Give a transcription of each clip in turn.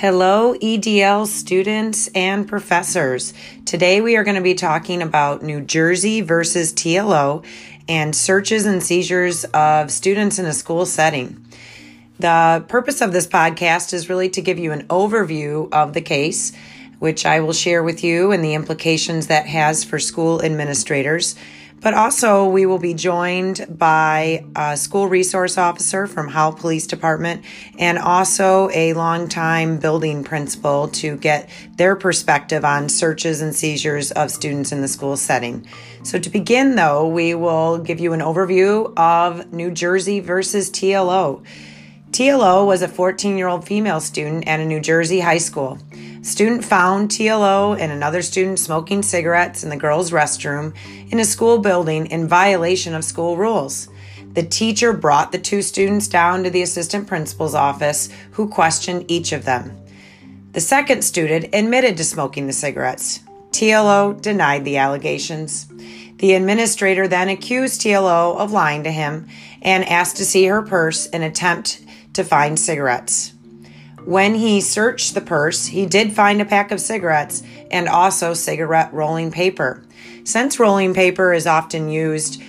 Hello, EDL students and professors. Today we are going to be talking about New Jersey versus TLO and searches and seizures of students in a school setting. The purpose of this podcast is really to give you an overview of the case, which I will share with you and the implications that has for school administrators. But also, we will be joined by a school resource officer from Howell Police Department and also a longtime building principal to get their perspective on searches and seizures of students in the school setting. So, to begin, though, we will give you an overview of New Jersey versus TLO. TLO was a 14 year old female student at a New Jersey high school. Student found TLO and another student smoking cigarettes in the girls' restroom in a school building in violation of school rules. The teacher brought the two students down to the assistant principal's office, who questioned each of them. The second student admitted to smoking the cigarettes. TLO denied the allegations. The administrator then accused TLO of lying to him and asked to see her purse in attempt to find cigarettes. When he searched the purse, he did find a pack of cigarettes and also cigarette rolling paper. Since rolling paper is often used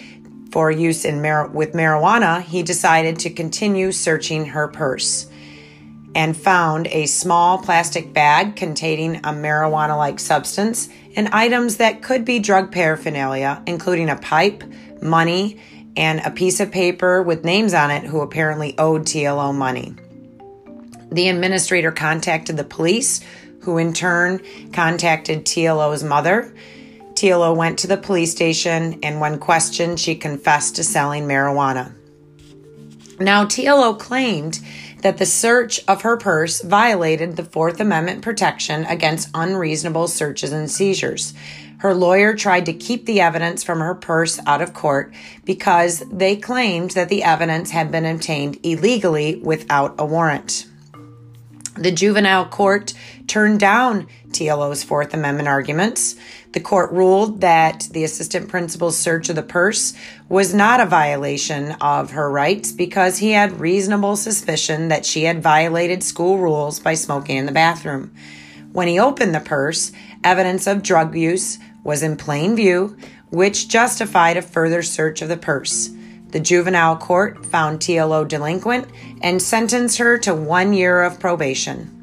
for use in mar- with marijuana, he decided to continue searching her purse and found a small plastic bag containing a marijuana like substance and items that could be drug paraphernalia, including a pipe, money, and a piece of paper with names on it who apparently owed TLO money. The administrator contacted the police, who in turn contacted TLO's mother. TLO went to the police station, and when questioned, she confessed to selling marijuana. Now, TLO claimed that the search of her purse violated the Fourth Amendment protection against unreasonable searches and seizures. Her lawyer tried to keep the evidence from her purse out of court because they claimed that the evidence had been obtained illegally without a warrant. The juvenile court turned down TLO's Fourth Amendment arguments. The court ruled that the assistant principal's search of the purse was not a violation of her rights because he had reasonable suspicion that she had violated school rules by smoking in the bathroom. When he opened the purse, evidence of drug use was in plain view, which justified a further search of the purse. The juvenile court found TLO delinquent and sentenced her to one year of probation.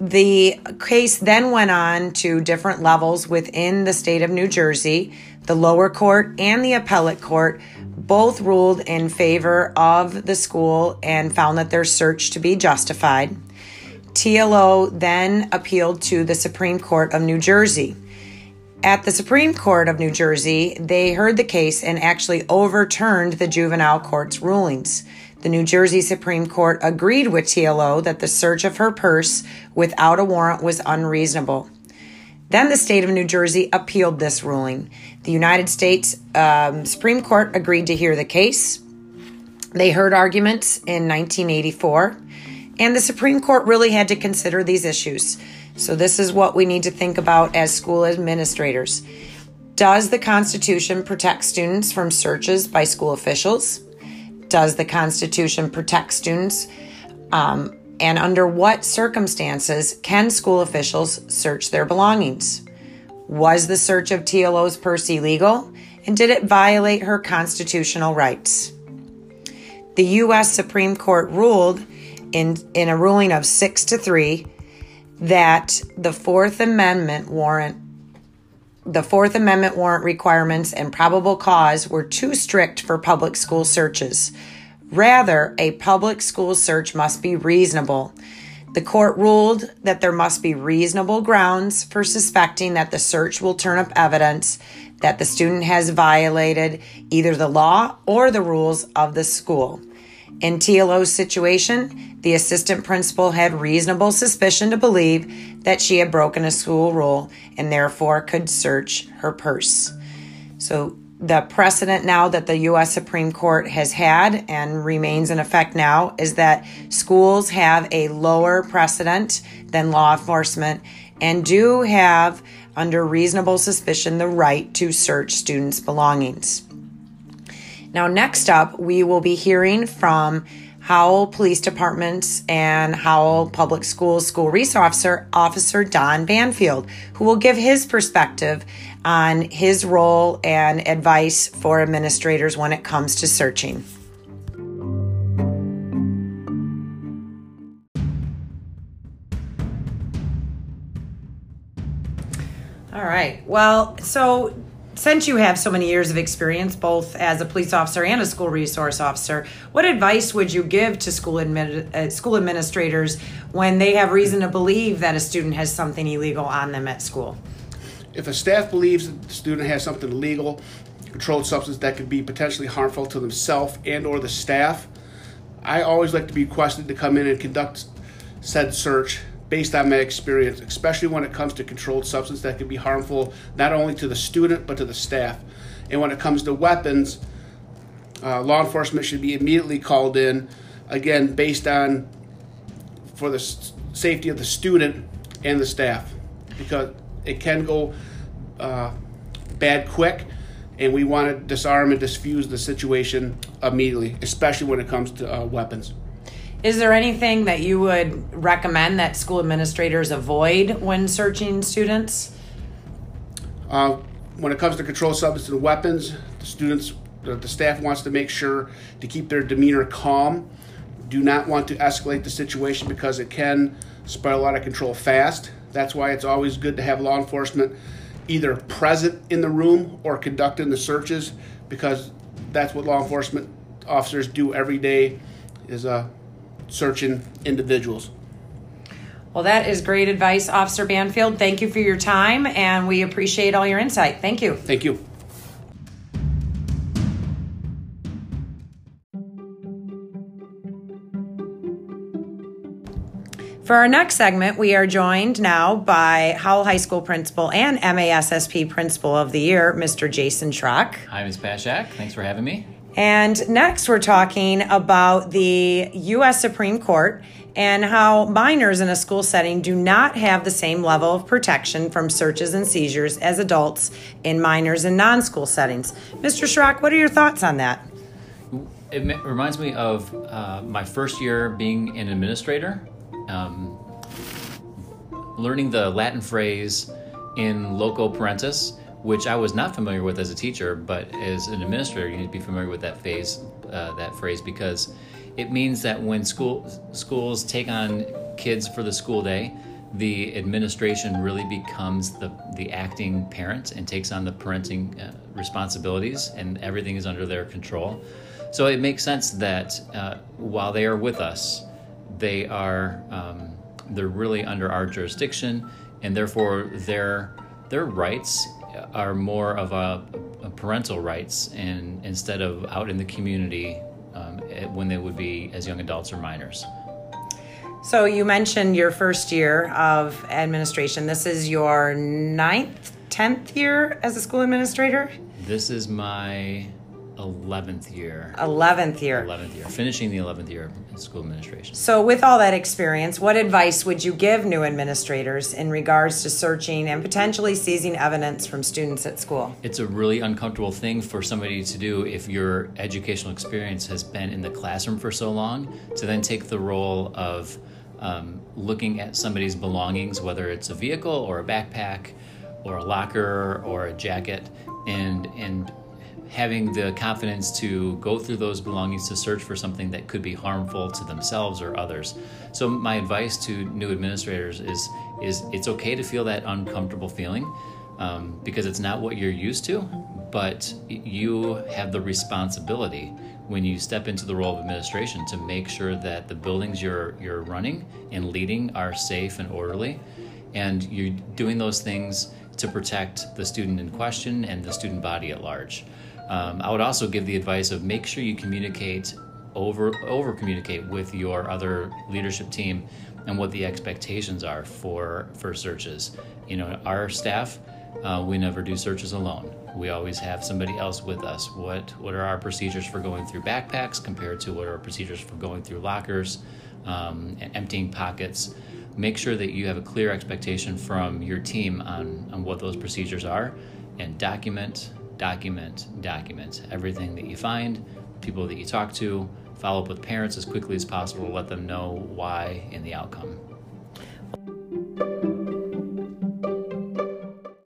The case then went on to different levels within the state of New Jersey. The lower court and the appellate court both ruled in favor of the school and found that their search to be justified. TLO then appealed to the Supreme Court of New Jersey. At the Supreme Court of New Jersey, they heard the case and actually overturned the juvenile court's rulings. The New Jersey Supreme Court agreed with TLO that the search of her purse without a warrant was unreasonable. Then the state of New Jersey appealed this ruling. The United States um, Supreme Court agreed to hear the case. They heard arguments in 1984, and the Supreme Court really had to consider these issues. So, this is what we need to think about as school administrators. Does the Constitution protect students from searches by school officials? Does the Constitution protect students? Um, and under what circumstances can school officials search their belongings? Was the search of TLO's purse illegal? And did it violate her constitutional rights? The U.S. Supreme Court ruled in, in a ruling of six to three that the Fourth Amendment warrant the Fourth Amendment warrant requirements and probable cause were too strict for public school searches. Rather, a public school search must be reasonable. The court ruled that there must be reasonable grounds for suspecting that the search will turn up evidence that the student has violated either the law or the rules of the school. In TLO's situation, the assistant principal had reasonable suspicion to believe that she had broken a school rule and therefore could search her purse. So, the precedent now that the U.S. Supreme Court has had and remains in effect now is that schools have a lower precedent than law enforcement and do have, under reasonable suspicion, the right to search students' belongings. Now, next up, we will be hearing from Howell Police Department and Howell Public Schools School Resource Officer, Officer Don Banfield, who will give his perspective on his role and advice for administrators when it comes to searching. All right. Well, so since you have so many years of experience, both as a police officer and a school resource officer, what advice would you give to school uh, school administrators when they have reason to believe that a student has something illegal on them at school? If a staff believes that the student has something illegal, controlled substance that could be potentially harmful to themselves and or the staff, I always like to be requested to come in and conduct said search based on my experience, especially when it comes to controlled substance that can be harmful not only to the student but to the staff. And when it comes to weapons, uh, law enforcement should be immediately called in, again, based on for the safety of the student and the staff, because it can go uh, bad quick, and we want to disarm and diffuse the situation immediately, especially when it comes to uh, weapons. Is there anything that you would recommend that school administrators avoid when searching students? Uh, when it comes to controlled substances and weapons, the students, the, the staff wants to make sure to keep their demeanor calm. Do not want to escalate the situation because it can spiral out of control fast. That's why it's always good to have law enforcement either present in the room or conducting the searches because that's what law enforcement officers do every day is uh, searching individuals. Well, that is great advice, Officer Banfield. Thank you for your time, and we appreciate all your insight. Thank you. Thank you. For our next segment, we are joined now by Howell High School Principal and MASSP Principal of the Year, Mr. Jason Schrock. Hi, Ms. Pashak. Thanks for having me. And next, we're talking about the U.S. Supreme Court and how minors in a school setting do not have the same level of protection from searches and seizures as adults in minors in non school settings. Mr. Schrock, what are your thoughts on that? It reminds me of uh, my first year being an administrator, um, learning the Latin phrase in loco parentis, which I was not familiar with as a teacher, but as an administrator, you need to be familiar with that phase, uh, that phrase, because it means that when school schools take on kids for the school day, the administration really becomes the the acting parent and takes on the parenting uh, responsibilities, and everything is under their control. So it makes sense that uh, while they are with us, they are um, they're really under our jurisdiction, and therefore their their rights are more of a, a parental rights, and instead of out in the community um, eh, when they would be as young adults or minors. So, you mentioned your first year of administration. This is your ninth, tenth year as a school administrator? This is my 11th year. 11th year. 11th year, finishing the 11th year of school administration. So, with all that experience, what advice would you give new administrators in regards to searching and potentially seizing evidence from students at school? It's a really uncomfortable thing for somebody to do if your educational experience has been in the classroom for so long to then take the role of um, looking at somebody's belongings, whether it's a vehicle or a backpack or a locker or a jacket, and and having the confidence to go through those belongings to search for something that could be harmful to themselves or others. So my advice to new administrators is is it's okay to feel that uncomfortable feeling um, because it's not what you're used to, but you have the responsibility when you step into the role of administration to make sure that the buildings you're you're running and leading are safe and orderly, and you're doing those things to protect the student in question and the student body at large. Um, I would also give the advice of make sure you communicate over over communicate with your other leadership team and what the expectations are for for searches. You know, our staff, uh, we never do searches alone. We always have somebody else with us. What what are our procedures for going through backpacks compared to what are our procedures for going through lockers um, and emptying pockets? Make sure that you have a clear expectation from your team on, on what those procedures are and document document, document everything that you find, people that you talk to, follow up with parents as quickly as possible, let them know why and the outcome.